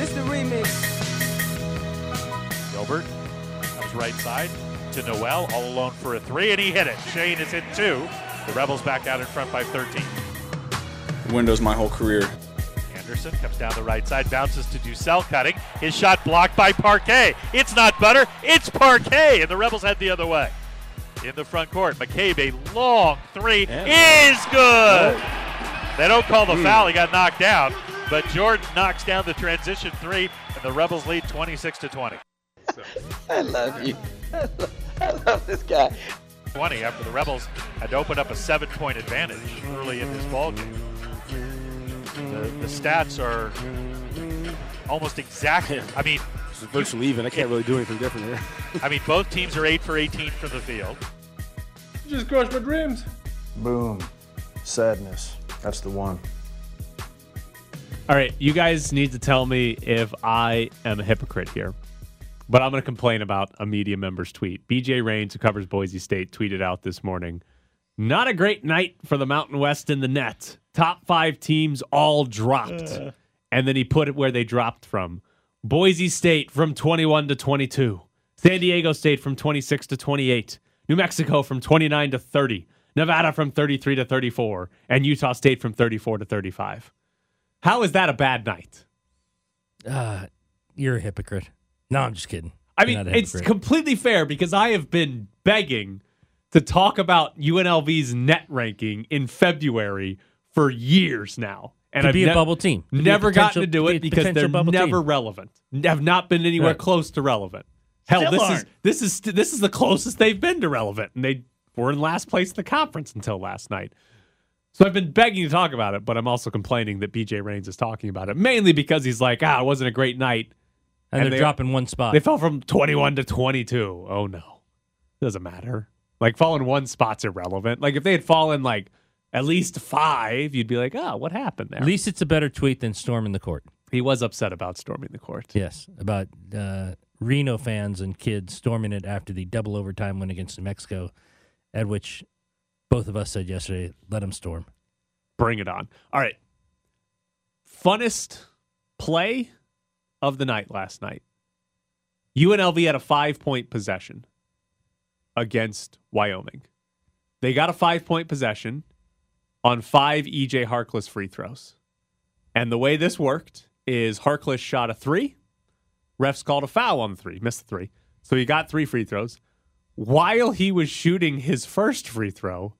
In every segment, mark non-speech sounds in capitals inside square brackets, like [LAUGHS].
This the remix. Gilbert comes right side to Noel, all alone for a three, and he hit it. Shane is hit two. The Rebels back out in front by 13. Windows my whole career. Anderson comes down the right side, bounces to Ducell, cutting. His shot blocked by Parquet. It's not Butter, it's Parquet, and the Rebels head the other way. In the front court, McCabe, a long three is good. They don't call the hmm. foul, he got knocked down, but Jordan knocks down the transition three, and the Rebels lead 26 to 20. I love you. [LAUGHS] I love this guy. 20 after the Rebels had to open up a seven point advantage early in this ball game. The, the stats are almost exactly. I mean, It's virtually even. I can't really do anything different here. I mean, both teams are eight for 18 from the field. You just crushed my dreams. Boom. Sadness. That's the one. All right, you guys need to tell me if I am a hypocrite here. But I'm going to complain about a media member's tweet. BJ Rains, who covers Boise State, tweeted out this morning Not a great night for the Mountain West in the net. Top five teams all dropped. And then he put it where they dropped from Boise State from 21 to 22, San Diego State from 26 to 28, New Mexico from 29 to 30, Nevada from 33 to 34, and Utah State from 34 to 35. How is that a bad night? Uh, you're a hypocrite. No, I'm just kidding. I mean, it's completely fair because I have been begging to talk about UNLV's net ranking in February for years now. And To I've be a ne- bubble team. To be Never gotten to do to be it because they're never team. relevant. Have not been anywhere Right. close to relevant. Hell, Still this is aren't. this is this is the closest they've been to relevant, and they were in last place in the conference until last night. So I've been begging to talk about it, but I'm also complaining that BJ Rains is talking about it mainly because he's like, ah, it wasn't a great night. and, and they're they- dropping one spot. They fell from 21 to 22. Oh no. Doesn't matter. Like falling one spot's irrelevant. Like if they had fallen like at least five, you'd be like, oh, what happened there? At least it's a better tweet than storming the court. he was upset about storming the court. Yes, about uh, Reno fans and kids storming it after the double overtime win against New Mexico, at which both of us said yesterday, let them storm. Bring it on. All right. Funnest play of the night last night. UNLV had a five point possession against Wyoming. They got a five point possession on five EJ Harkless free throws. And the way this worked is Harkless shot a three. Refs called a foul on the three, missed the three. So he got three free throws. While he was shooting his first free throw,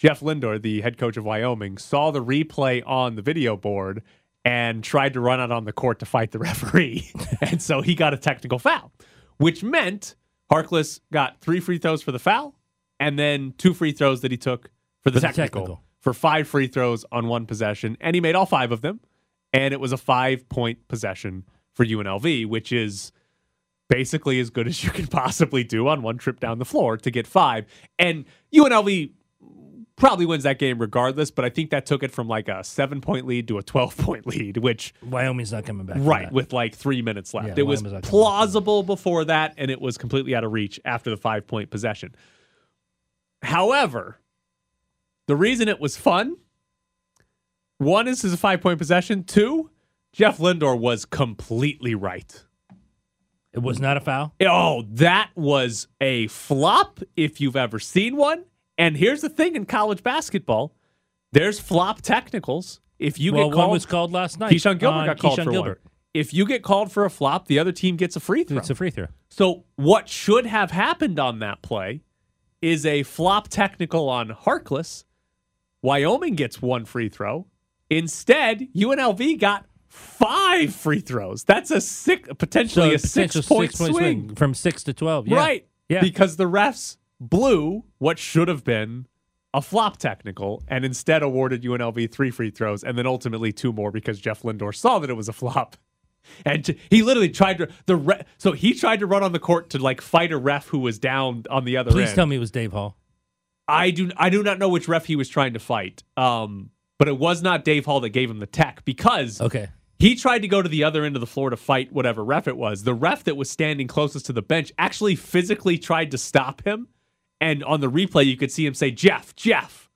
Jeff Linder, the head coach of Wyoming, saw the replay on the video board and tried to run out on the court to fight the [LAUGHS] referee. and so he got a technical foul, which meant Harkless got three free throws for the foul and then two free throws that he took for the, For the technical, technical. for five free throws on one possession. And he made all five of them. And it was a five point possession for UNLV, which is basically as good as you can [LAUGHS] possibly do on one trip down the floor to get five. And UNLV probably wins that game regardless, but I think that took it from like a seven point lead to a 12 point lead, which, Wyoming's not coming back. right, with like three minutes left. Yeah, it was Wyoming's back. plausible before that, and it was completely out of reach after the five point possession. However, the reason it was fun one is his five point possession, two, Jeff Linder was completely right. it was not a foul. Oh, that was a flop if you've ever seen one. And here's the thing in college basketball there's flop technicals. If you well, get called, one was called last night. Keshon Gilbert got called Keshon for Gilbert. one. If you get called for a flop, the other team gets a free throw. It's a free throw. So what should have happened on that play is a flop technical on Harkless. Wyoming gets one free throw. Instead, UNLV got five free throws. That's a six, potentially a potential six point six-point swing. from six to twelve. Yeah. Right. Yeah. Because the refs blew what should have been a flop technical and instead awarded UNLV three free throws and then ultimately two more because Jeff Linder saw that it was a flop. And t- he literally tried to the re- so he tried to run on the court to like fight a ref who was down on the other end. Please end. tell me it was Dave Hall. I do I do not know which ref he was trying to fight. Um, but it was not Dave Hall that gave him the tech because Okay. he tried to go to the other end of the floor to fight whatever ref it was. The ref that was standing closest to the bench actually physically tried to stop him. And on the replay, you could see him say, Jeff, Jeff.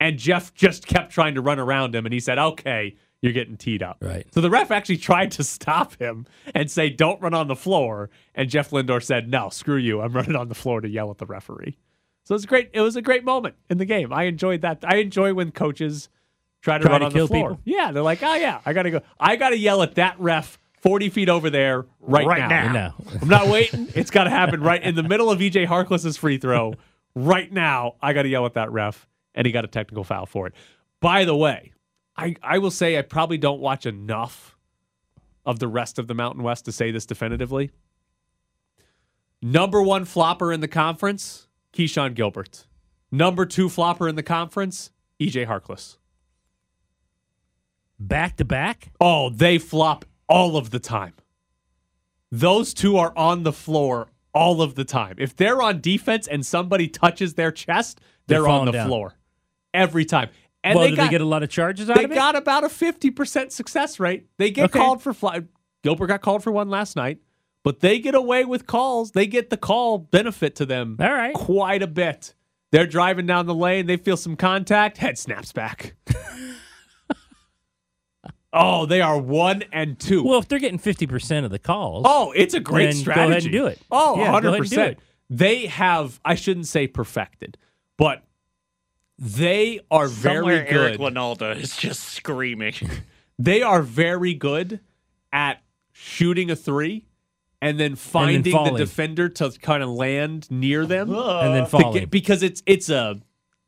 And Jeff just kept trying to run around him. And he said, okay, you're getting teed up. Right. So the ref actually tried to stop him and say, "Don't run on the floor." And Jeff Linder said, "No, screw you. I'm running on the floor to yell at the referee." So it was great. It was a great moment in the game. I enjoyed that. I enjoy when coaches try to Try run to on kill the floor. people? Yeah, they're like, "Oh yeah, I gotta go. I gotta yell at that ref 40 feet over there right, Right now. No. I'm not waiting. It's got to happen right in the middle of EJ Harkless's free throw. Right now, I got to yell at that ref, and he got a technical foul for it. By the way, I, I will say I probably don't watch enough of the rest of the Mountain West to say this definitively. Number one flopper in the conference, Keshon Gilbert. Number two flopper in the conference, EJ Harkless. Back to back? Oh, they flop all of the time. Those two are on the floor all of the time. If they're on defense and somebody touches their chest, They're they're, on the down. floor every time. And well, they do got, they get a lot of charges out of it? They got about a 50% success rate. They get Okay. called for fly. Gilbert got called for one last night, but they get away with calls. They get the call benefit to them All right. quite a bit. They're driving down the lane, they feel some contact, head snaps back. [LAUGHS] oh, they are one and two. Well, if they're getting 50% of the calls, Oh, it's a great Then go strategy. ahead and do it. Oh, Yeah, 100%. it. They have, I shouldn't say perfected, but they are very Somewhere Eric good. Winalda is just screaming. [LAUGHS] They are very good at shooting a three and then finding the defender to kind of land near them. and then falling. get- because it's it's a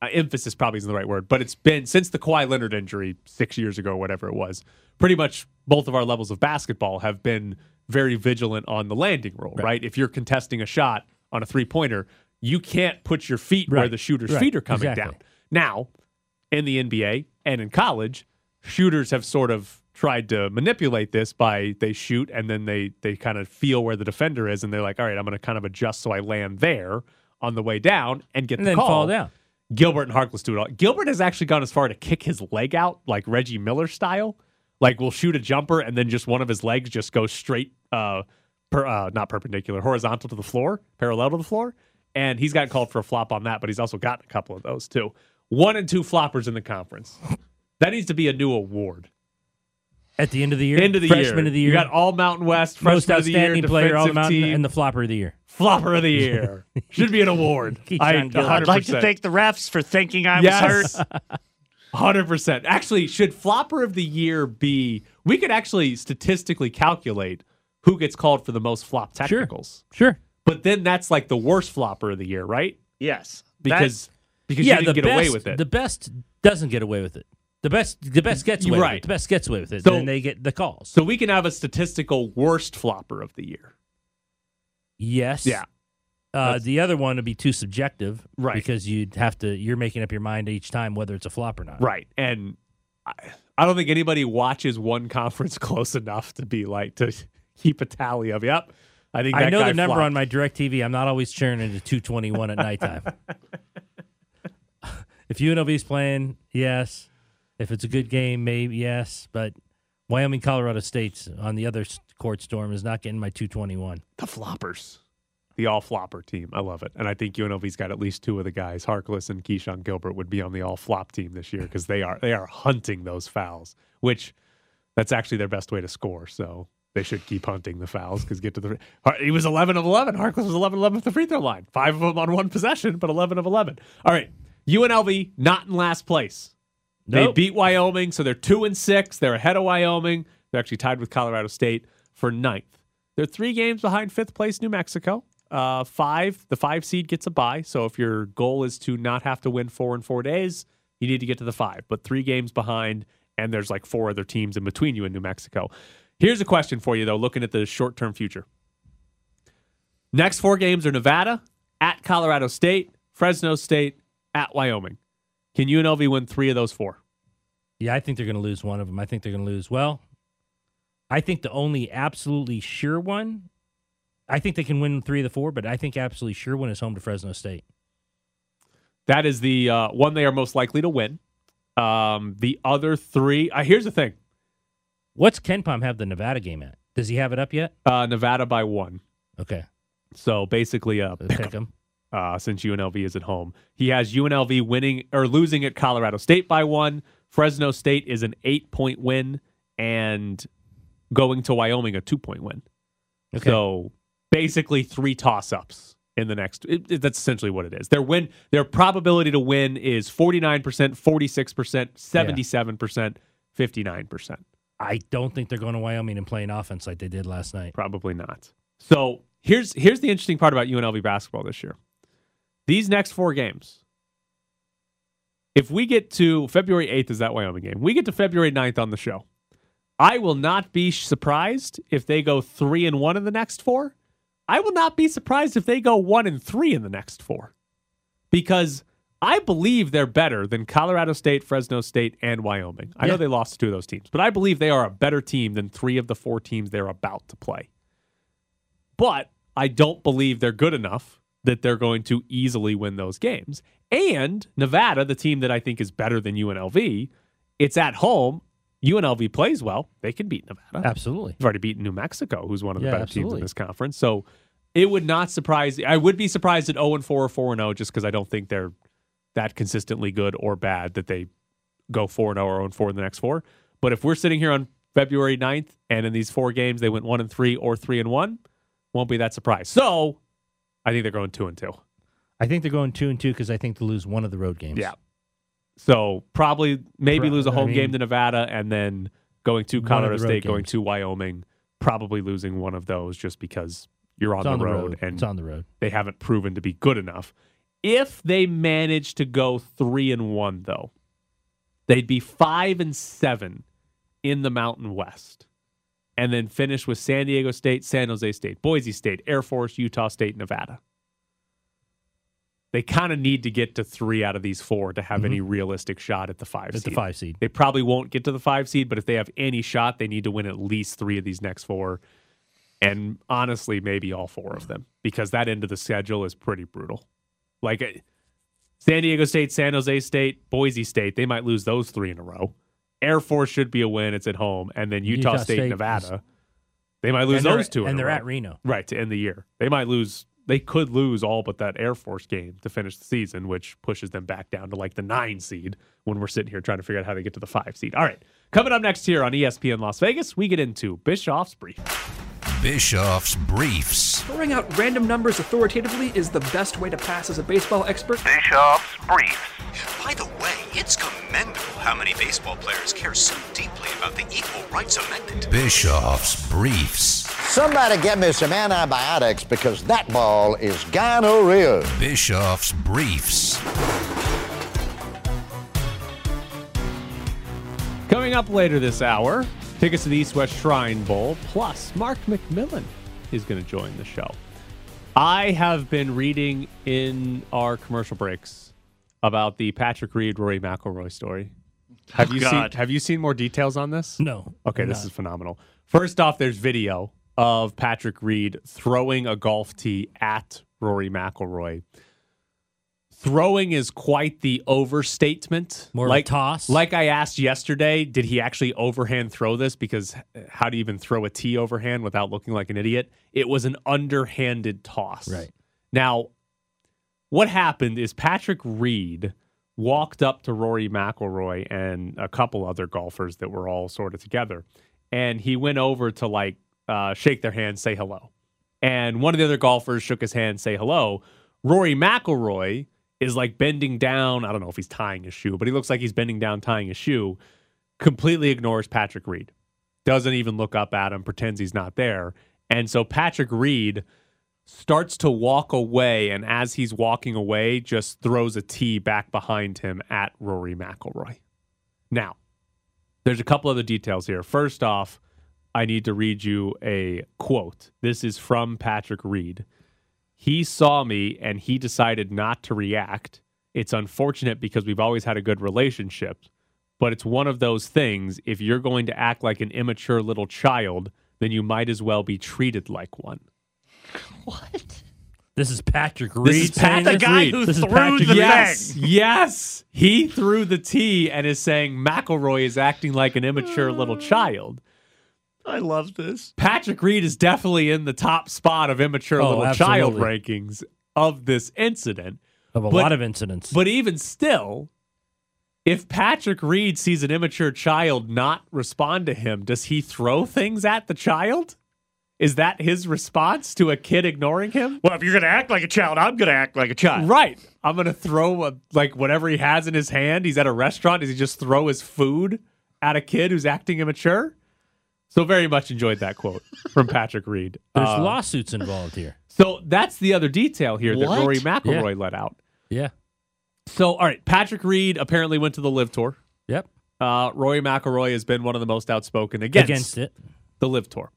uh, emphasis probably isn't the right word, but it's been since the Kawhi Leonard injury six years ago, whatever it was. Pretty much both of our levels of basketball have been very vigilant on the landing rule, right? If you're contesting a shot on a three pointer, you can't put your feet where the shooter's Right. feet are coming Exactly. down. Now, in the NBA and in college, shooters have sort of tried to manipulate this by they shoot and then they they kind of feel where the defender is and they're like, all right, I'm going to kind of adjust so I land there on the way down and get and the then call. fall down. Gilbert and Harkless do it all. Gilbert has actually gone as far to kick his leg out, like Reggie Miller style. Like we'll shoot a jumper and then just one of his legs just goes straight, uh, per, uh, not perpendicular, horizontal to the floor, parallel to the floor. And he's gotten called for a flop on that, but he's also gotten a couple of those too. One and two floppers in the conference. That needs to be a new award. At the end of the year, End of the freshman year. of the year, You got all Mountain West, most freshman of the year, outstanding player, all defensive mountain, team, and the flopper of the year. flopper of the [LAUGHS] year. Should be an award. [LAUGHS] I, I'd like to thank the refs for thinking I was hurt. [LAUGHS] Hundred percent. Actually, should flopper of the year be? We could actually statistically calculate who gets called for the most flop Sure. technicals. Sure. But then that's like the worst flopper of the year, right? Yes. Because because yeah, you didn't get best, away with it. The best doesn't get away with it. The best, the best gets away with right. it. The best gets away with it. So- then they get the calls. so we can have a statistical worst flopper of the year. yes. Yeah. Uh, the other one would be too subjective, Right. Because you'd have to. You're making up your mind each time whether it's a flop or not. Right. And I, I don't think anybody watches one [LAUGHS] conference close enough to be like to [LAUGHS] keep a tally of yep. I think I know the number flopped. on my DirecTV. I'm not always churning into 221 at nighttime. [LAUGHS] if UNLV's playing, yes. If it's a good game, maybe yes. But Wyoming, Colorado State's on the other court storm is not getting my 221. the floppers. The all flopper team. I love it. And I think UNLV's got at least two of the guys. Harkless and Keshon Gilbert would be on the all flop team this year because they are they are hunting those fouls, which that's actually their best way to score. So they should keep hunting the fouls because get to the he was 11 of 11. Harkless was 11 11 at the free throw line. Five of them on one possession, but 11 of 11. All right. UNLV not in last place. They beat Wyoming, so they're two and six. They're ahead of Wyoming. They're actually tied with Colorado State for ninth. They're three games behind fifth place New Mexico. Uh, five, the five seed gets a bye. So if your goal is to not have to win four in four days, you need to get to the five. But three games behind, and there's like four other teams in between you and New Mexico. Here's a question for you though, looking at the short term future. Next four games are Nevada, at Colorado State, Fresno State, at Wyoming. Can UNLV win three of those four? Yeah, I think they're going to lose one of them. I think they're going to lose. Well, I think the only absolutely sure one, I think they can win three of the four, but I think absolutely sure one is home to Fresno State. That is the uh, one they are most likely to win. Um, the other three, uh, here's the thing What's KenPom have the Nevada game at? Does he have it up yet? uh, Nevada by one. Okay, So basically, a pick, pick him. Uh, since UNLV is at home. He has UNLV winning or losing at Colorado State by one, Fresno State is an eight point win, and going to Wyoming a two point win. Okay. So basically three toss ups in the next. It, it- that's essentially what it is. Their win, their probability to win is forty nine percent, forty six percent, seventy seven percent, fifty nine percent. I don't think they're going to Wyoming and playing offense like they did last night. Probably not. So here's here's the interesting part about UNLV basketball this year. These next four games. If we get to February 8th is that Wyoming game. We get to February 9th on the show. I will not be surprised if they go 3 and 1 in the next 4. I will not be surprised if they go 1 and 3 in the next 4. Because I believe they're better than Colorado State, Fresno State, and Wyoming. I know they lost to two of those teams, but I believe they are a better team than three of the four teams they're about to play. But I don't believe they're good enough that they're going to easily win those games. And Nevada, the team that I think is better than UNLV, it's at home. UNLV plays well. They can beat Nevada. Absolutely. They've already beaten New Mexico, who's one of the Yeah, better teams in this conference. So it would not surprise. I would be surprised at 0 and 4 or 4 and 0 just because I don't think they're that consistently good or bad that they go 4 and 0 or 0 and 4 in the next four. But if we're sitting here on February 9th and in these four games they went 1 and 3 or 3 and 1, won't be that surprised. So I think they're going 2 and 2. I think they're going two and two because I think they lose one of the road games. Yeah. So probably maybe lose a home mean- game to Nevada and then going to Colorado the State, going games. to Wyoming, probably losing one of those just because you're on, the, on the road, road. and It's on the road. they haven't proven to be good enough. If they manage to go three and one, though, they'd be five and seven in the Mountain West, and then finish with San Diego State, San Jose State, Boise State, Air Force, Utah State, Nevada. They kind of need to get to three out of these four to have any realistic shot at the five. At the five seed. They probably won't get to the five seed, but if they have any shot, they need to win at least three of these next four. And honestly, maybe all four of them because that end of the schedule is pretty brutal. Like uh, San Diego State, San Jose State, Boise State, they might lose those three in a row. Air Force should be a win. It's at home. And then Utah, Utah State, State Nevada, they might lose those two and they're at Reno. Right, to end the year. They might lose, they could lose all but that Air Force game to finish the season, which pushes them back down to like the nine seed when we're sitting here trying to figure out how they get to the five seed. All right, coming up next here on ESPN Las Vegas, we get into Bischoff's brief. Bischoff's Briefs. Throwing out random numbers authoritatively is the best way to pass as a baseball expert. Bischoff's Briefs. By the way, it's commendable how many baseball players care so deeply about the Equal Rights Amendment. Bischoff's Briefs. Somebody get me some antibiotics because that ball is gonorrhea. Bischoff's Briefs. Coming up later this hour, tickets to the East West Shrine Bowl, plus Mark McMillan is going to join the show. I have been reading in our commercial breaks about the Patrick Reed Rory McIlroy story. Have Oh, you God. seen Have you seen more details on this? No. Okay, I'm this not. is phenomenal. First off, there's video of Patrick Reed throwing a golf tee at Rory McIlroy. Throwing is quite the overstatement. More like toss? Like I asked yesterday, did he actually overhand throw this? Because how do you even throw a tee overhand without looking like an idiot? It was an underhanded toss. Right. Now, what happened is Patrick Reed walked up to Rory McIlroy and a couple other golfers that were all sort of together, and he went over to like uh, shake their hands, say hello, and one of the other golfers shook his hand, say hello. Rory McIlroy is like bending down. I don't know if he's tying his shoe, but he looks like he's bending down, tying his shoe. Completely ignores Patrick Reed. Doesn't even look up at him, pretends he's not there. And so Patrick Reed starts to walk away, and as he's walking away, just throws a tee back behind him at Rory McIlroy. Now, there's a couple other details here. First off, I need to read you a quote. This is from Patrick Reed. He saw me and he decided not to react. It's unfortunate because we've always had a good relationship, but it's one of those things. If you're going to act like an immature little child, then you might as well be treated like one. What? This is Patrick Reed. This is saying Patrick this? Reed. This threw the Reed. Yes, yes. He threw the tee and is saying McIlroy is acting like an immature little child. I love this. Patrick Reed is definitely in the top spot of immature Oh, little child rankings of this incident. Of a But- lot of incidents. But even still, if Patrick Reed sees an immature child not respond to him, does he throw things at the child? Is that his response to a kid ignoring him? Well, if you're going to act like a child, I'm going to act like a child. Right. I'm going to throw a, like whatever he has in his hand. He's at a restaurant. Does he just throw his food at a kid who's acting immature? So very much enjoyed that quote from [LAUGHS] Patrick Reed. There's Uh, lawsuits involved here. So that's the other detail here that Rory McIlroy Yeah. let out. Yeah. So all right, Patrick Reed apparently went to the LIV Tour. Yep. Uh, Rory McIlroy has been one of the most outspoken against, Against it. the LIV Tour.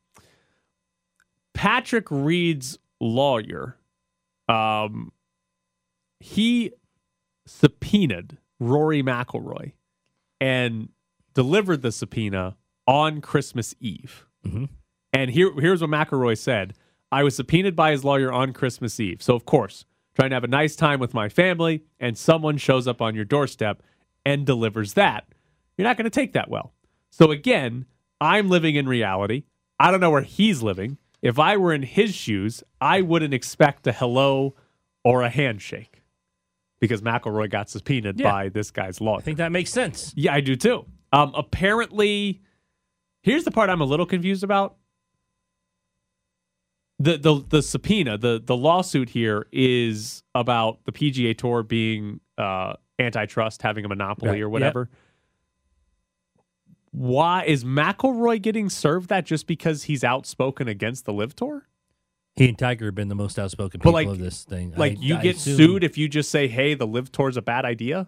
Patrick Reed's lawyer, um, he subpoenaed Rory McIlroy and delivered the subpoena on Christmas Eve. Mhm. And here, here's what McIlroy said: "I was subpoenaed by his lawyer on Christmas Eve, so of course, trying to have a nice time with my family, and someone shows up on your doorstep and delivers that. You're not going to take that well. So again, I'm living in reality. I don't know where he's living. If I were in his shoes, I wouldn't expect a hello or a handshake because McIlroy got subpoenaed Yeah. by this guy's law. I think that makes sense. Yeah, I do too. Um, apparently, here's the part I'm a little confused about. The, the the subpoena, the the lawsuit here is about the PGA Tour being uh, antitrust, having a monopoly Right. or whatever. Why is McIlroy getting served that just because he's outspoken against the LIV Tour? He and Tiger have been the most outspoken people like- of this thing. Like I- you I get assume- sued if you just say, "Hey, the LIV Tour's a bad idea,"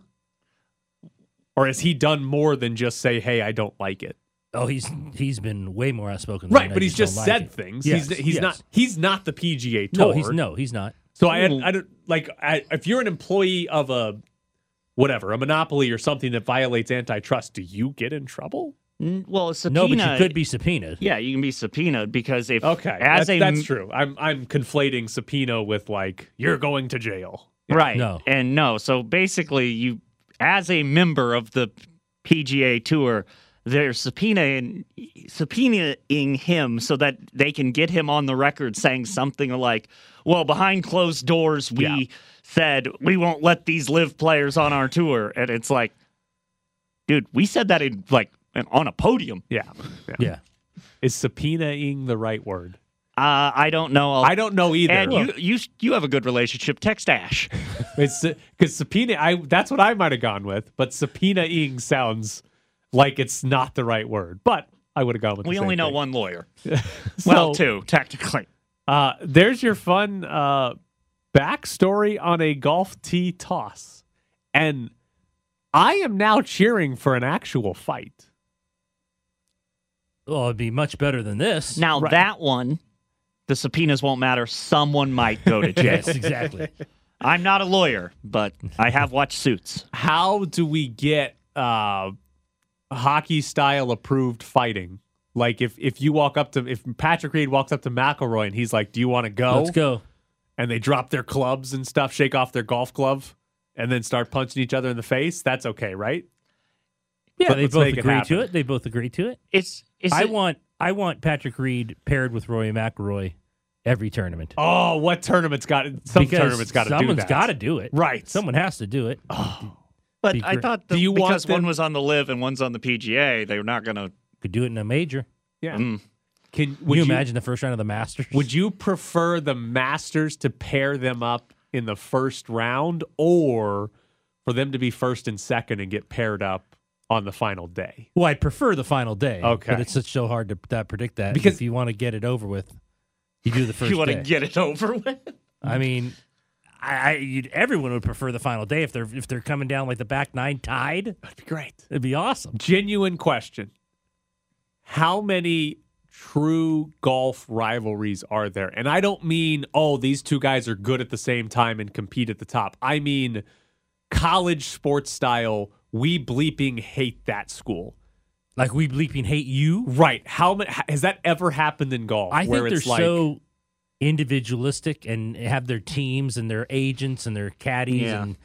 or has he done more than just say, "Hey, I don't like it"? Oh, he's he's been way more outspoken. Right, than I but he's just don't said like it. things. Yes, he's he's yes. not he's not the PGA Tour. No, he's no, he's not. So I I don't like I, if you're an employee of a whatever a monopoly or something that violates antitrust, do you get in trouble? Well, a subpoena. No, but you could be subpoenaed. Yeah, you can be subpoenaed because if Okay, as that's, a that's true. I'm I'm conflating subpoena with like you're going to jail. right No. and no. So basically, you as a member of the PGA Tour, they're subpoenaing subpoenaing him so that they can get him on the record saying something like, "Well, behind closed doors, we Yeah. said we won't let these live players on our tour," and it's like, dude, we said that in like on a podium. Yeah, yeah. Yeah. Is subpoenaing the right word? Uh, I don't know. I'll- I don't know either. And you, you, you have a good relationship. Text Ash. [LAUGHS] It's because subpoena. I that's what I might have gone with, but subpoenaing sounds like it's not the right word. But I would have gone with. We the only know thing. one lawyer. [LAUGHS] [LAUGHS] So, well, two technically. Uh, there's your fun uh, backstory on a golf tee toss, and I am now cheering for an actual fight. Well, it'd be much better than this. Now Right. that one, the subpoenas won't matter. Someone might go to [LAUGHS] jail. yes, exactly. I'm not a lawyer, but I have watched Suits. How do we get uh, hockey style approved fighting? Like if if you walk up to if Patrick Reed walks up to McIlroy and he's like, "Do you want to go?" Let's go. and they drop their clubs and stuff, shake off their golf glove, and then start punching each other in the face. That's okay, right? Yeah, But they both make it agree to it. They both agree to it. It's, it's I want I want Patrick Reed paired with Roy McIlroy every tournament. Oh, what tournament's got some Because tournaments got to do someone's that. got to do it. Right. Someone has to do it. Oh. But be I great. thought the, Do you want because one was on the live and one's on the PGA, they were not going to. Could do it in a major. Yeah. Mm. Can Would would you, imagine the first round of the Masters? Would you prefer the Masters to pair them up in the first round, or for them to be first and second and get paired up on the final day? Well, I'd prefer the final day. Okay. but it's such so hard to that predict that Because- if you want to get it over with, you do the [LAUGHS] first. You want to get it over with? I mean, I, I you'd, everyone would prefer the final day if they're if they're coming down like the back nine tied. That'd be great. It'd be awesome. Genuine question: How many true golf rivalries are there? And I don't mean oh these two guys are good at the same time and compete at the top. I mean college sports style. We bleeping hate that school. Like we bleeping hate you. Right. How many has that ever happened in golf? I where think they're it's like, so individualistic and have their teams and their agents and their caddies Yeah. and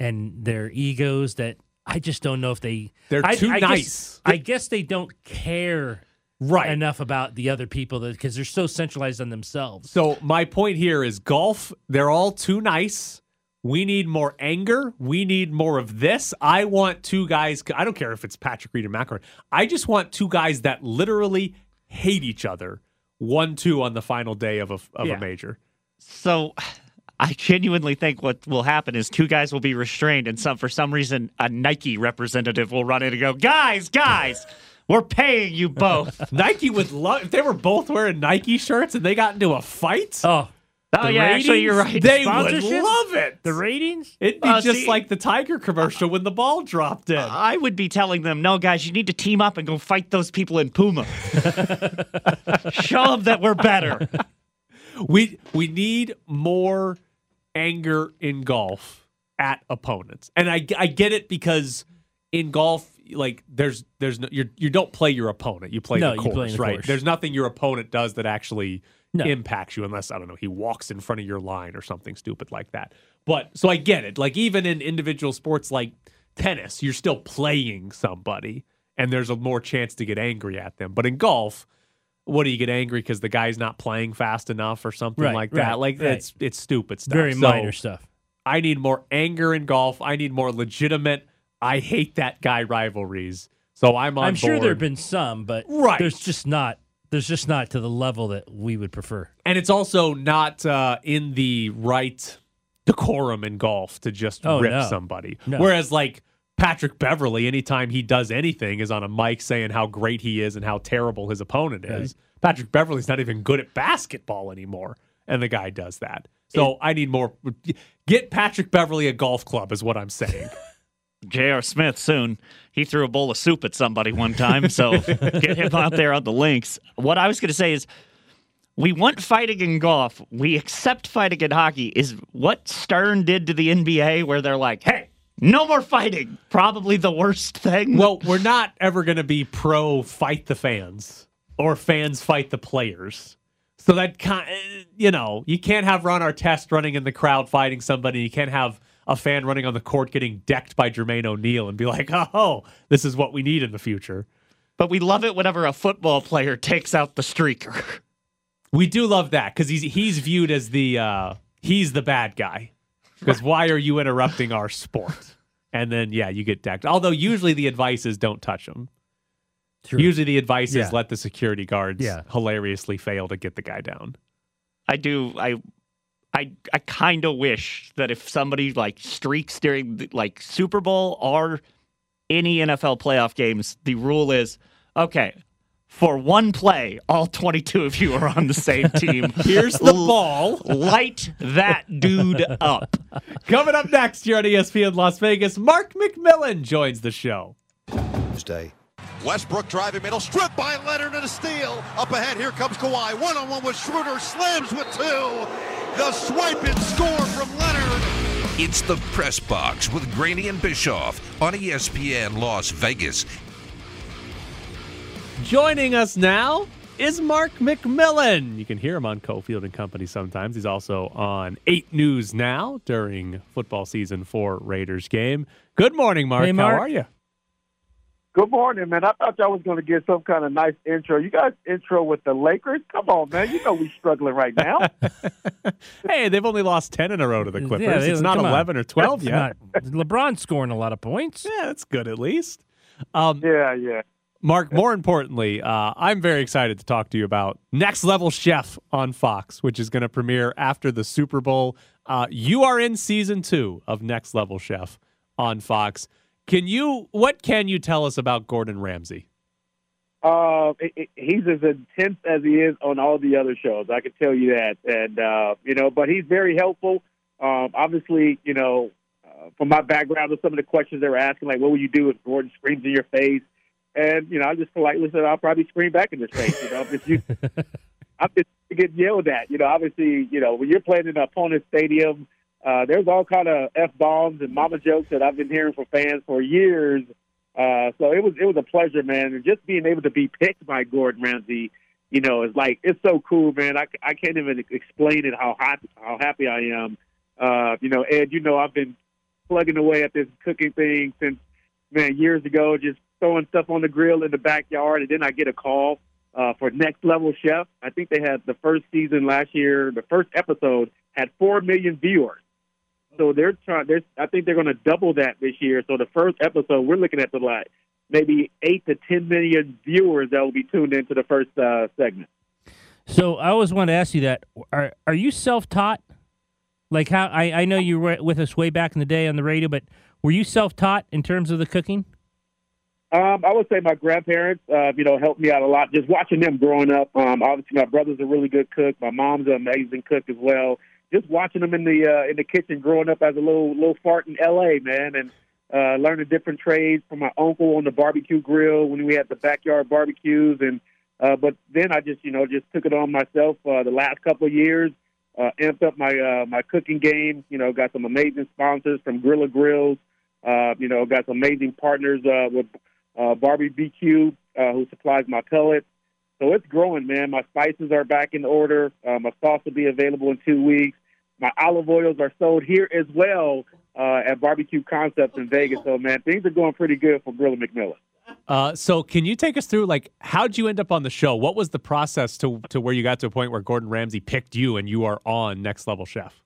and their egos that I just don't know if they They're I- too I guess- nice. I guess they don't care right. enough about the other people because they're so centralized on themselves. So my point here is golf, they're all too nice. We need more anger. We need more of this. I want two guys. I don't care if it's Patrick Reed or McIlroy. I just want two guys that literally hate each other. One two on the final day of a of Yeah. a major. So [SIGHS] I genuinely think what will happen is two guys will be restrained, and some for some reason a Nike representative will run in and go, "Guys, guys, we're paying you both." [LAUGHS] Nike would love if they were both wearing Nike shirts and they got into a fight. Oh, Oh, yeah, actually, you're right. They would Sponsorship? love it. the ratings? It'd be Uh, just see- like the Tiger commercial when the ball dropped in. I would be telling them, "No, guys, you need to team up and go fight those people in Puma. [LAUGHS] Show them that we're better." we we need more anger in golf at opponents, and I I get it because in golf, like there's there's no you you don't play your opponent, you play No, the you course, play the right? course. There's nothing your opponent does that actually No. impacts you, unless I don't know he walks in front of your line or something stupid like that. But so I get it. Like even in individual sports like tennis, you're still playing somebody, and there's a more chance to get angry at them. But in golf what do you get angry because the guy's not playing fast enough or something Right, like right, that? Like right. it's it's stupid stuff. Very So, minor stuff. I need more anger in golf. I need more legitimate. I hate that guy rivalries. So I'm on I'm sure there have been some, but Right. there's just not. There's just not to the level that we would prefer. and it's also not uh, in the right decorum in golf to just Oh, rip no. somebody. No. Whereas like Patrick Beverley, anytime he does anything, is on a mic saying how great he is and how terrible his opponent is. Patrick Beverley's not even good at basketball anymore, and the guy does that. So I need more. Get Patrick Beverley a golf club is what I'm saying. [LAUGHS] J.R. Smith soon. He threw a bowl of soup at somebody one time, so [LAUGHS] get him out there on the links. What I was going to say is we want fighting in golf. We accept fighting in hockey. Is what Stern did to the NBA, where they're like, hey, no more fighting. Probably the worst thing. well, we're not ever going to be pro fight the fans or fans fight the players. So that kind, you know, you can't have Ron Artest running in the crowd fighting somebody. You can't have a fan running on the court getting decked by Jermaine O'Neal and be like, [LAUGHS] "Oh, this is what we need in the future." but we love it whenever a football player takes out the streaker. We do love that because he's he's viewed as the uh, he's the bad guy. Because why are you interrupting our sport? And then yeah, you get decked. Although usually the advice is don't touch him. True. Usually the advice Yeah. is let the security guards Yeah. hilariously fail to get the guy down. I do. I. I, I kind of wish that if somebody like streaks during like Super Bowl or any NFL playoff games, the rule is okay. For one play, all 22 of you are on the same [LAUGHS] team. Here's the ball. Light that dude up. Coming up next here on ESPN Las Vegas, Mark McMillan joins the show. Stay. Westbrook driving middle, stripped by Leonard and a steal. Up ahead, here comes Kawhi. One on one with Schroeder, slams with two. The swipe and score from Leonard. It's the Press Box with Graney and Bischoff on ESPN Las Vegas. Joining us now is Mark McMillan. You can hear him on Cofield and Company sometimes. He's also on 8 News now during football season for Raiders game. Good morning, Mark. Hey, Mark. How are you? Good morning, man. I thought y'all was going to get some kind of nice intro. You guys intro with the Lakers? Come on, man. You know we're struggling right now. [LAUGHS] Hey, they've only lost 10 in a row to the Clippers. Yeah, they- it's not come on. 11 or 12 That's yet. not- LeBron's scoring a lot of points. Yeah, that's good at least. Um, yeah, yeah. Mark, more importantly, uh, I'm very excited to talk to you about Next Level Chef on Fox, which is going to premiere after the Super Bowl. Uh, you are in season two of Next Level Chef on Fox. Can you? What can you tell us about Gordon Ramsay? Uh, it- it- he's as intense as he is on all the other shows. I can tell you that, and uh, you know, but he's very helpful. Um, obviously, you know, uh, from my background, with some of the questions they were asking, like, what would you do if Gordon screams in your face? And you know, I just politely said, I'll probably scream back in his face. You know, if you, [LAUGHS] I'm just getting yelled at. You know, obviously, you know, when you're playing in an opponent's stadium, uh, there's all kind of f bombs and mama jokes that I've been hearing from fans for years. Uh, so it was it was a pleasure, man, and just being able to be picked by Gordon Ramsay, you know, is like it's so cool, man. I, I can't even explain it how happy how happy I am. Uh, you know, Ed, you know, I've been plugging away at this cooking thing since man years ago, just throwing stuff on the grill in the backyard, and then I get a call uh, for Next Level Chef. I think they had the first season last year. The first episode had four million viewers. So they're trying. They're, I think they're going to double that this year. So the first episode, we're looking at the like maybe eight to ten million viewers that will be tuned into the first uh, segment. So I always want to ask you that: Are are you self taught? Like how I I know you were with us way back in the day on the radio, but were you self taught in terms of the cooking? Um, I would say my grandparents, uh, you know, helped me out a lot. Just watching them growing up. Um, obviously, my brother's a really good cook. My mom's an amazing cook as well. Just watching them in the uh, in the kitchen, growing up as a little little fart in L.A. Man, and uh, learning different trades from my uncle on the barbecue grill when we had the backyard barbecues. And uh, but then I just you know just took it on myself uh, the last couple of years. Uh, amped up my uh, my cooking game. You know, got some amazing sponsors from Grilla Grills. Uh, you know, got some amazing partners uh, with uh, Barbie BQ, uh, who supplies my pellets. So it's growing, man. My spices are back in order. Uh, my sauce will be available in two weeks. My olive oils are sold here as well uh, at Barbecue Concepts in Vegas. So, man, things are going pretty good for Grilla McMillan. Uh, so can you take us through like how'd you end up on the show? What was the process to to where you got to a point where Gordon Ramsay picked you and you are on Next Level Chef?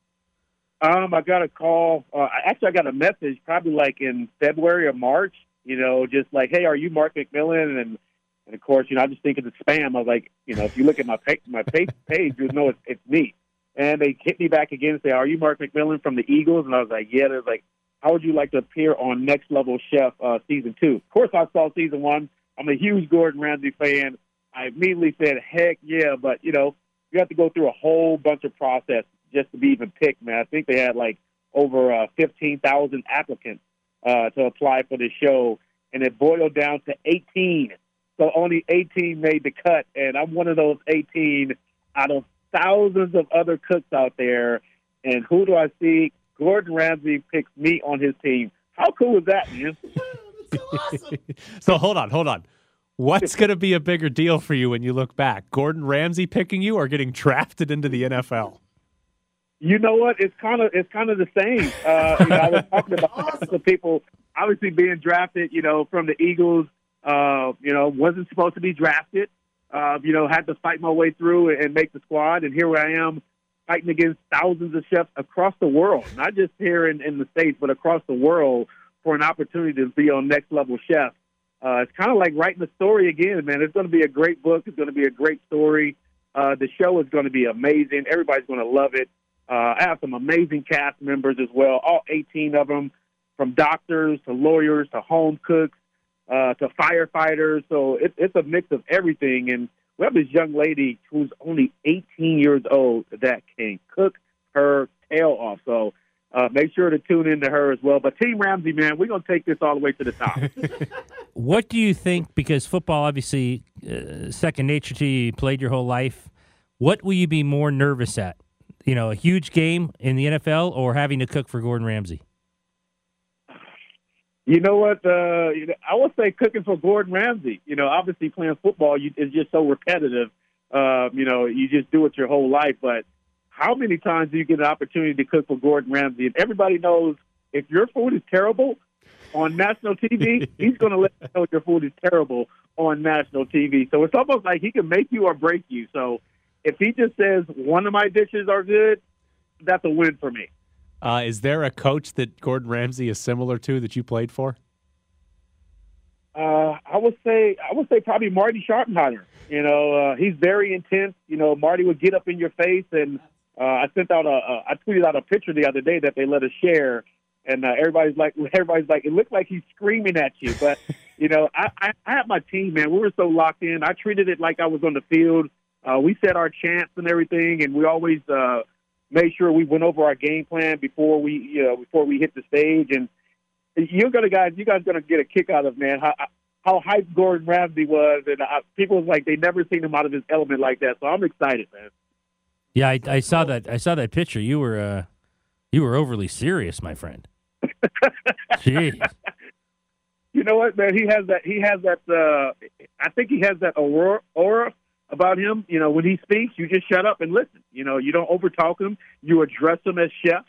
Um, I got a call. Uh, actually, I got a message probably like in February or March. You know, just like, hey, are you Mark McMillan? And and of course, you know, I just think it's spam. I was like, you know, if you look at my page, my page, page you know it's, it's me. And they hit me back again and say, are you Mark McMillan from the Eagles? And I was like, yeah. They're like, how would you like to appear on Next Level Chef uh, season two? Of course, I saw season one. I'm a huge Gordon Ramsay fan. I immediately said, heck yeah. But you know, you have to go through a whole bunch of process just to be even picked, man. I think they had like over uh, 15,000 applicants uh, to apply for the show, and it boiled down to 18. So only 18 made the cut, and I'm one of those 18 out of thousands of other cooks out there. And who do I see? Gordon Ramsay picks me on his team. How cool is that, man? [LAUGHS] [LAUGHS] so hold on, hold on. What's going to be a bigger deal for you when you look back? Gordon Ramsay picking you or getting drafted into the NFL? You know what? It's kind of it's kind of the same. Uh, you know, I was [LAUGHS] talking about that to people. Obviously, being drafted, you know, from the Eagles, uh, you know, wasn't supposed to be drafted. Uh, you know, had to fight my way through and make the squad, and here I am fighting against thousands of chefs across the world, not just here in, in the states, but across the world for an opportunity to be on next level chef. Uh, it's kind of like writing a story again, man. It's going to be a great book. It's going to be a great story. Uh, the show is going to be amazing. Everybody's going to love it. Uh, I have some amazing cast members as well, all 18 of them, from doctors to lawyers to home cooks uh, to firefighters. So it, it's a mix of everything. And we have this young lady who's only 18 years old that can cook her tail off. So uh, make sure to tune in to her as well. But Team Ramsay, man, we're going to take this all the way to the top. [LAUGHS] [LAUGHS] what do you think? Because football, obviously, uh, second nature to you, you played your whole life. What will you be more nervous at? You know, a huge game in the NFL or having to cook for Gordon Ramsay? You know what? Uh, I would say cooking for Gordon Ramsay. You know, obviously playing football you, is just so repetitive. Uh, you know, you just do it your whole life. But how many times do you get an opportunity to cook for Gordon Ramsay? And everybody knows if your food is terrible on national TV, [LAUGHS] he's going to let you know your food is terrible on national TV. So it's almost like he can make you or break you. So if he just says one of my dishes are good, that's a win for me. Uh, is there a coach that Gordon Ramsay is similar to that you played for? Uh, I would say I would say probably Marty Schottenheimer. You know, uh, he's very intense. You know, Marty would get up in your face, and uh, I sent out a, a I tweeted out a picture the other day that they let us share, and uh, everybody's like [LAUGHS] everybody's like it looked like he's screaming at you, but [LAUGHS] you know, I, I I have my team, man. We were so locked in. I treated it like I was on the field. Uh, we set our chants and everything, and we always uh, made sure we went over our game plan before we, you know, before we hit the stage. And you're gonna guys, you guys gonna get a kick out of man how how hyped Gordon Ramsay was, and uh, people was like they never seen him out of his element like that. So I'm excited, man. Yeah, I, I saw that. I saw that picture. You were uh, you were overly serious, my friend. [LAUGHS] Jeez. You know what, man? He has that. He has that. Uh, I think he has that aura, aura about him. You know, when he speaks, you just shut up and listen. You know, you don't overtalk him. You address him as chef.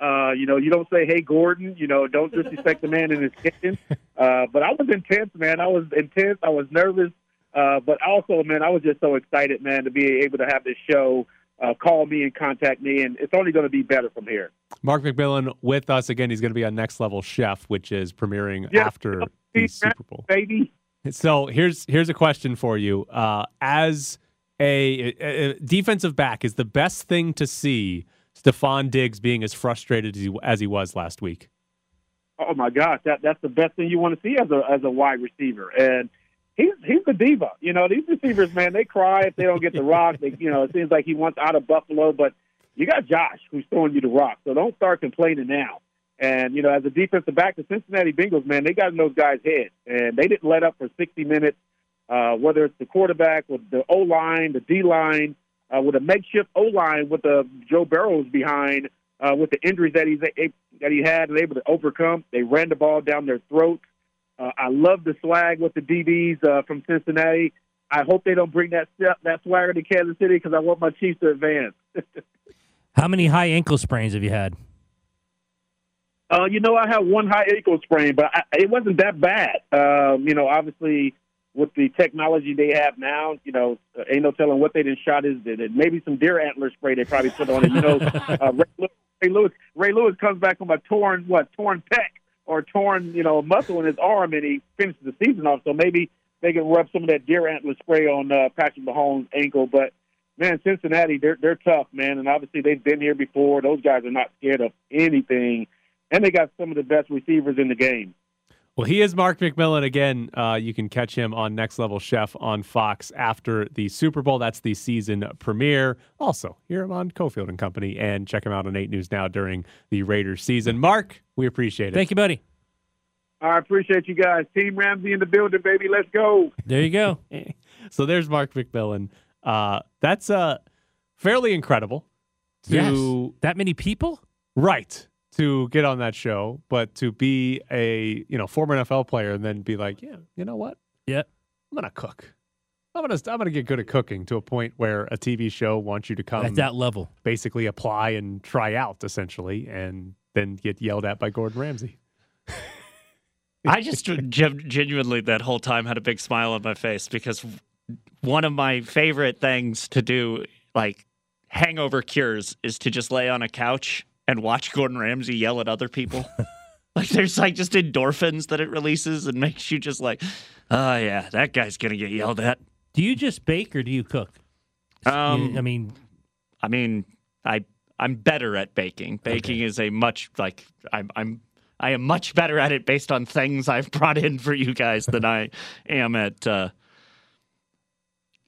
Uh, you know, you don't say, "Hey, Gordon." You know, don't disrespect the man in his kitchen. [LAUGHS] Uh, but I was intense, man. I was intense. I was nervous. Uh, but also, man, I was just so excited, man, to be able to have this show uh, call me and contact me, and it's only going to be better from here. Mark McMillan with us again. He's going to be on Next Level Chef, which is premiering Yeah. after the Super Bowl. Baby. So here's here's a question for you. Uh, as a, a- defensive back, is the best thing to see Stefon Diggs being as frustrated as he, as he was last week? Oh my gosh, that that's the best thing you want to see as a as a wide receiver. And he's he's a diva. You know, these receivers, man, they cry if they don't get the rock. They, you know, it seems like he wants out of Buffalo, but you got Josh who's throwing you the rock. So don't start complaining now. And you know, as a defensive back, the Cincinnati Bengals, man, they got in those guys' heads, and they didn't let up for 60 minutes. Uh, whether it's the quarterback, with the O line, the D line, uh, with a makeshift O line with the Joe Burrow's behind, uh, with the injuries that he's that he had and able to overcome, they ran the ball down their throats. Uh, I love the swag with the DBs uh, from Cincinnati. I hope they don't bring that that swagger to Kansas City because I want my Chiefs to advance. [LAUGHS] How many high ankle sprains have you had? Uh, you know, I had one high ankle sprain, but I, it wasn't that bad. Um, you know, obviously with the technology they have now, you know, uh, ain't no telling what they did shot is. Did maybe some deer antler spray they probably put on it. You know, [LAUGHS] uh, Ray, Lewis, Ray Lewis Ray Lewis comes back from a torn what torn pec or torn you know muscle in his arm, and he finishes the season off. So maybe they can rub some of that deer antler spray on uh, Patrick Mahomes' ankle, but. Man, Cincinnati, they're they're tough, man, and obviously they've been here before. Those guys are not scared of anything, and they got some of the best receivers in the game. Well, he is Mark McMillian again. Uh, you can catch him on Next Level Chef on Fox after the Super Bowl. That's the season premiere. Also, hear him on Cofield and Company, and check him out on Eight News now during the Raiders season. Mark, we appreciate it. Thank you, buddy. I appreciate you guys. Team Ramsay in the building, baby. Let's go. There you go. [LAUGHS] so there's Mark McMillian. Uh, that's uh, fairly incredible. To, Yes. That many people? Right. To get on that show, but to be a you know former NFL player and then be like, yeah, you know what? Yep. I'm gonna cook. I'm gonna I'm gonna get good at cooking to a point where a TV show wants you to come At that level. basically apply and try out essentially, and then get yelled at by Gordon Ramsay. [LAUGHS] I just gen- genuinely that whole time had a big smile on my face because one of my favorite things to do, like hangover cures, is to just lay on a couch and watch Gordon Ramsay yell at other people. [LAUGHS] like there's like just endorphins that it releases and makes you just like, oh yeah, that guy's gonna get yelled at. Do you just bake or do you cook? Um, I mean, I mean, I I'm better at baking. Baking is a much like I'm I'm I am much better at it based on things I've brought in for you guys than I [LAUGHS] am at uh,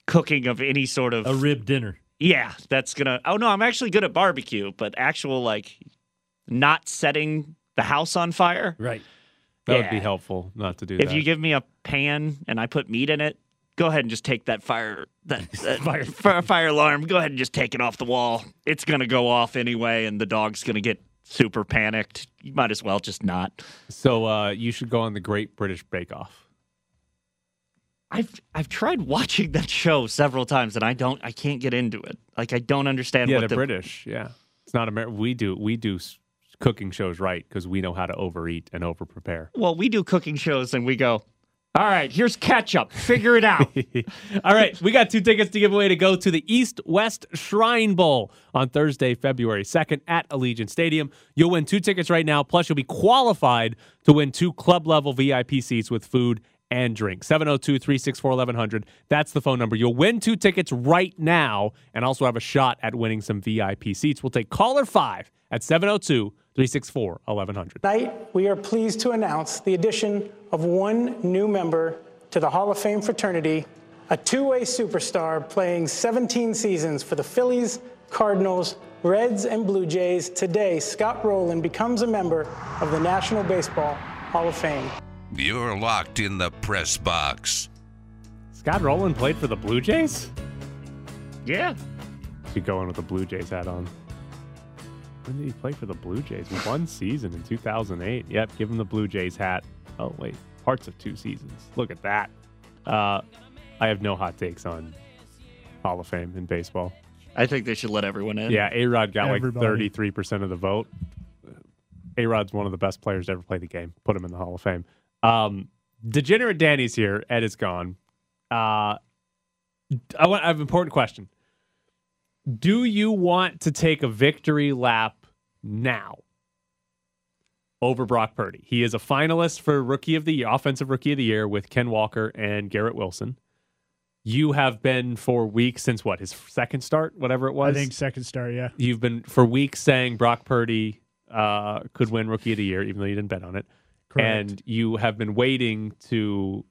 cooking of any sort of a rib dinner. Yeah, that's gonna. Oh no, I'm actually good at barbecue, but actual like not setting the house on fire. Right. That would be helpful not to do that. If that. you give me a pan and I put meat in it, go ahead and just take that fire that, [LAUGHS] that fire fire fire alarm. Go ahead and just take it off the wall. It's gonna go off anyway, and the dog's gonna get super panicked. You might as well just not. so uh, you should go on the Great British Bake Off. I've I've tried watching that show several times, and I don't. I can't get into it. Like I don't understand Yeah, what they're the British. Yeah, it's not American. We do we do cooking shows right because we know how to overeat and over prepare. Well, we do cooking shows, and we go. All right, here's ketchup. Figure it out. [LAUGHS] All right, we got two tickets to give away to go to the East West Shrine Bowl on Thursday, February 2nd at Allegiant Stadium. You'll win two tickets right now, plus you'll be qualified to win two club level VIP seats with food and drink. 702 364 1100. That's the phone number. You'll win two tickets right now and also have a shot at winning some VIP seats. We'll take caller five at 702 364 1100. Tonight, we are pleased to announce the addition of one new member to the Hall of Fame fraternity, a two-way superstar playing 17 seasons for the Phillies, Cardinals, Reds, and Blue Jays. Today, Scott Rolen becomes a member of the National Baseball Hall of Fame. You're locked in the press box. Scott Rolen played for the Blue Jays? Yeah. Should go in with the Blue Jays hat on. When did he play for the Blue Jays? One season in 2008. Yep, give him the Blue Jays hat. Oh, wait. Parts of two seasons. Look at that. Uh, I have no hot takes on Hall of Fame in baseball. I think they should let everyone in. Yeah, A Rod got Everybody. like 33% of the vote. A Rod's one of the best players to ever play the game. Put him in the Hall of Fame. Um, Degenerate Danny's here. Ed is gone. Uh, I, want, I have an important question. Do you want to take a victory lap now over Brock Purdy? He is a finalist for Rookie of the Year, Offensive Rookie of the Year with Ken Walker and Garrett Wilson. You have been for weeks since what his second start, whatever it was. I think second start, yeah. You've been for weeks saying Brock Purdy uh, could win Rookie of the Year, even though you didn't bet on it. Correct. And you have been waiting to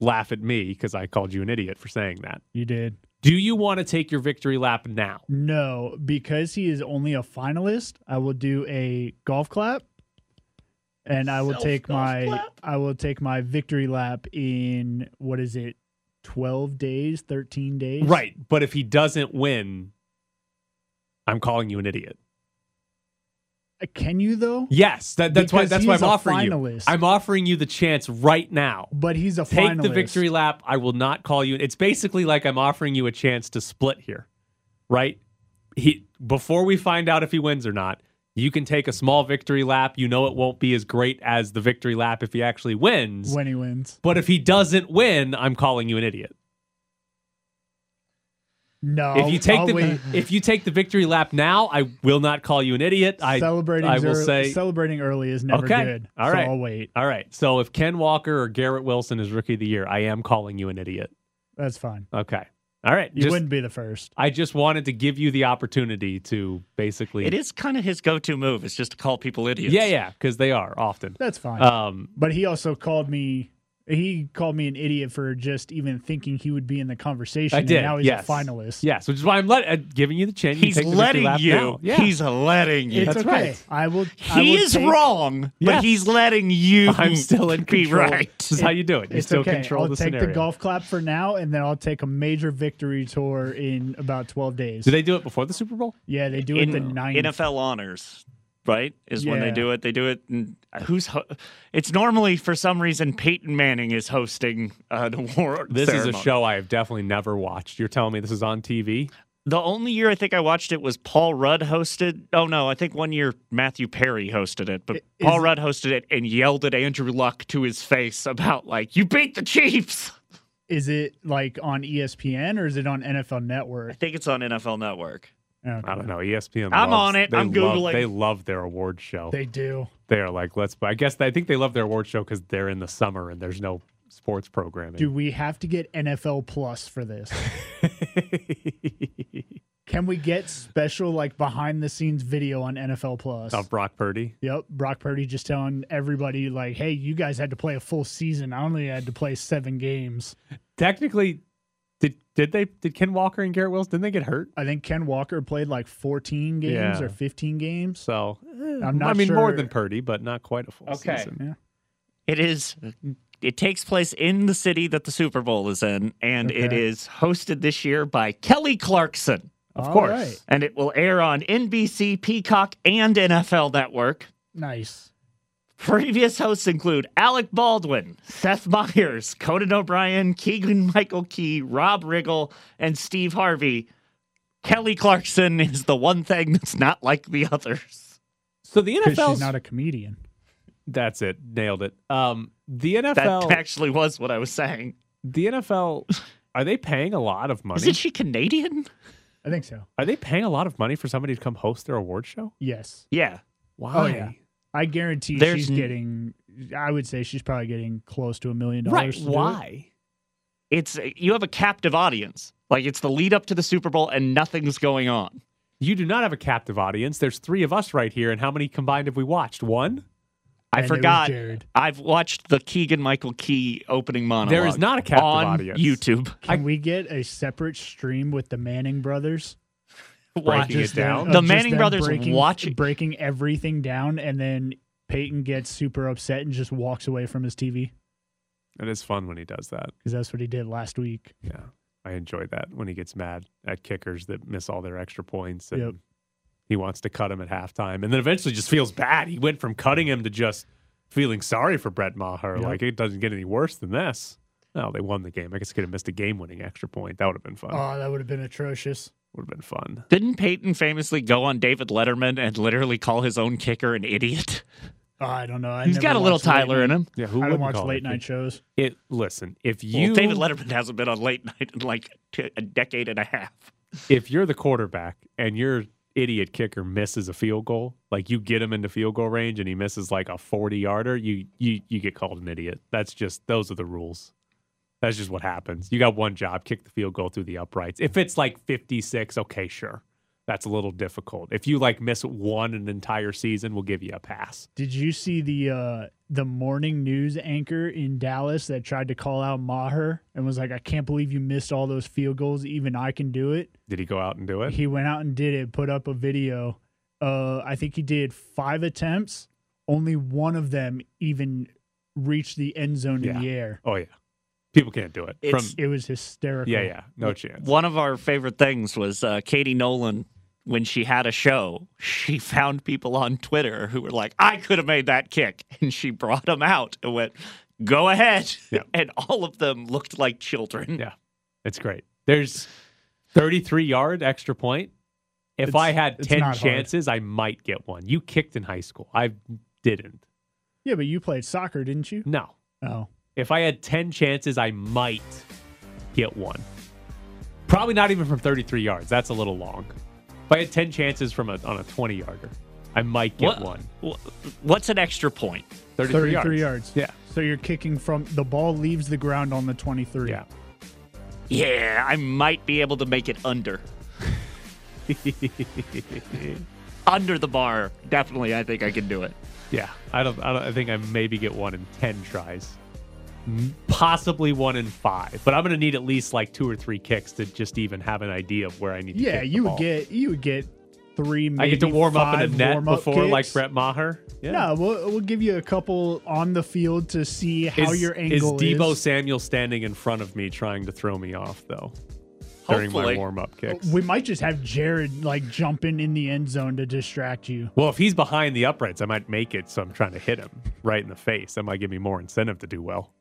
laugh at me because I called you an idiot for saying that. You did. Do you want to take your victory lap now? No, because he is only a finalist, I will do a golf clap. And I will take my I will take my victory lap in what is it? 12 days, 13 days. Right. But if he doesn't win, I'm calling you an idiot. Uh, Can you though? Yes, that, that's why that's why I'm offering finalist. you. I'm offering you the chance right now. But he's a Take finalist. the victory lap. I will not call you. It's basically like I'm offering you a chance to split here, right? He before we find out if he wins or not, you can take a small victory lap. You know it won't be as great as the victory lap if he actually wins. when he wins. But if he doesn't win, I'm calling you an idiot. No. if you take the wait. if you take the victory lap now, I will not call you an idiot. I celebrating I will early, say celebrating early is never okay. good. All So I'll wait. All right. So if Ken Walker or Garrett Wilson is rookie of the year, I am calling you an idiot. That's fine. Okay. All right. You Just- wouldn't be the first. I just wanted to give you the opportunity to basically. It is kind of his go-to move. It's just to call people idiots. Yeah, yeah, because they are often. That's fine. Um, but he also called me. He called me an idiot for just even thinking he would be in the conversation. I did. And now he's yes. a finalist. Yes, which is why I'm let, uh, giving you the chance. He's take letting you. Yeah. He's letting you. It's That's okay. right. I will. I He will is take- wrong, but Yes. he's letting you. [LAUGHS] I'm still in be control. right. This is how you do it. You It's still okay. control I'll the take scenario. the golf clap for now, and then I'll take a major victory tour in about twelve days. Do they do it before the Super Bowl? Yeah, they do it the ninth. NFL honors, right? Is when they do it. They do it. And who's? Ho- it's normally for some reason Peyton Manning is hosting uh, the [LAUGHS] award. This is a show I have definitely never watched. You're telling me this is on TV? The only year I think I watched it was Paul Rudd hosted. Oh no, I think one year Matthew Perry hosted it, but is Paul it- Rudd hosted it and yelled at Andrew Luck to his face about like you beat the Chiefs. Is it like on ESPN or is it on NFL Network? I think it's on NFL Network. Okay. I don't know. ESPN. I'm loves- on it. I'm love- Googling. They love their award show. They do. They are like, let's. I guess I think they love their award show because they're in the summer and there's no sports programming. Do we have to get NFL Plus for this? [LAUGHS] Can we get special like behind the scenes video on NFL Plus? Of Brock Purdy. Yep, Brock Purdy just telling everybody like, "Hey, you guys had to play a full season. I only had to play seven games." Technically, did did they did Ken Walker and Garrett Wilson didn't they get hurt? I think Ken Walker played like 14 games Yeah. or 15 games. So eh, I'm not I mean, more than Purdy, but not quite a full Okay. season. Yeah. It is. It takes place in the city that the Super Bowl is in, and it Okay. is hosted this year by Kelly Clarkson, Of All course. right. and it will air on NBC, Peacock, and NFL Network. Nice. Previous hosts include Alec Baldwin, Seth Meyers, Conan O'Brien, Keegan Michael Key, Rob Riggle, and Steve Harvey. Kelly Clarkson is the one thing that's not like the others. So the NFL. she's not a comedian. That's it. Nailed it. Um, the That NFL. actually was what I was saying. the NFL. Are they paying a lot of money? Isn't she Canadian? I think so. Are they paying a lot of money for somebody to come host their award show? Yes. Yeah. Why? Oh yeah. I guarantee There's she's n- getting. I would say she's probably getting close to a million dollars. to do it. Why? It's you have a captive audience. Like it's the lead up to the Super Bowl and nothing's going on. You do not have a captive audience. There's three of us right here, and how many combined have we watched? One. I And forgot. I've watched the Keegan Michael Key opening monologue. There is not a captive on audience. YouTube. Can we get a separate stream with the Manning brothers? Breaking it down. of The Manning brothers breaking, watching- breaking everything down, and then Peyton gets super upset and just walks away from his TV And It is fun when he does that. because that's what he did last week. Yeah, I enjoy that when he gets mad at kickers that miss all their extra points, and Yep. he wants to cut him at halftime, and then eventually just feels bad. He went from cutting him to just feeling sorry for Brett Maher. Yep. Like it doesn't get any worse than this. Well, they won the game. I guess he could have missed a game-winning extra point. That would have been fun. Oh, that would have been atrocious. would have been fun. Didn't Peyton famously go on David Letterman and literally call his own kicker an idiot? Oh, I don't know. I He's never got a little watched late Tyler in him. Yeah, who I don't wouldn't watch call late it? night shows. It listen if Well, you David Letterman hasn't been on late night in like t- a decade and a half. if you're the quarterback and your idiot kicker misses a field goal, like you get him into field goal range and he misses like a 40 yarder, you you you get called an idiot. That's just those are the rules. That's just what happens. You got one job, kick the field goal through the uprights. If it's like 56, okay, sure. That's a little difficult. If you like miss one an entire season, we'll give you a pass. Did you see the uh, the morning news anchor in Dallas that tried to call out Maher and was like, "I can't believe you missed all those field goals. Even I can do it." Did he go out and do it? He went out and did it. Put up a video. Uh, I think he did five attempts. Only one of them even reached the end zone Yeah. in the air. Oh yeah. People can't do it. It's- It was hysterical. yeah, yeah. No chance. One of our favorite things was uh, Katie Nolan. When she had a show, she [LAUGHS] found people on Twitter who were like, "I could have made that kick," [LAUGHS] and she brought them out and went, "Go ahead." [LAUGHS] And all of them looked like children. Yeah, it's great. There's 33 yard extra point. If It's- I had 10 not hard. chances, I might get one. You kicked in high school. I didn't. Yeah, but you played soccer, didn't you? No. Oh. If I had 10 chances, I might get one. Probably not even from 33 yards. That's a little long. If I had 10 chances from a on a 20 yarder, I might get What- one. What's an extra point? 33, 33 yards. yards. Yeah. So you're kicking from the ball leaves the ground on the 23. Yeah. Yeah, I might be able to make it under. [LAUGHS] under the bar, definitely. I think I can do it. Yeah, I don't. I don't. I think I maybe get one in ten tries, M- possibly one in five. But I'm going to need at least like two or three kicks to just even have an idea of where I need. to Yeah, you would get you would get three. Maybe I get to warm up in a five net warm-up before, like. Brett Maher. Yeah. No, we'll, we'll give you a couple on the field to see how is, your angle is Deebo is. Deebo Samuel standing in front of me trying to throw me off though during my warm up kicks? We might just have Jared like jumping in the end zone to distract you. Well, if he's behind the uprights, I might make it. So I'm trying to hit him right in the face. That might give me more incentive to do well.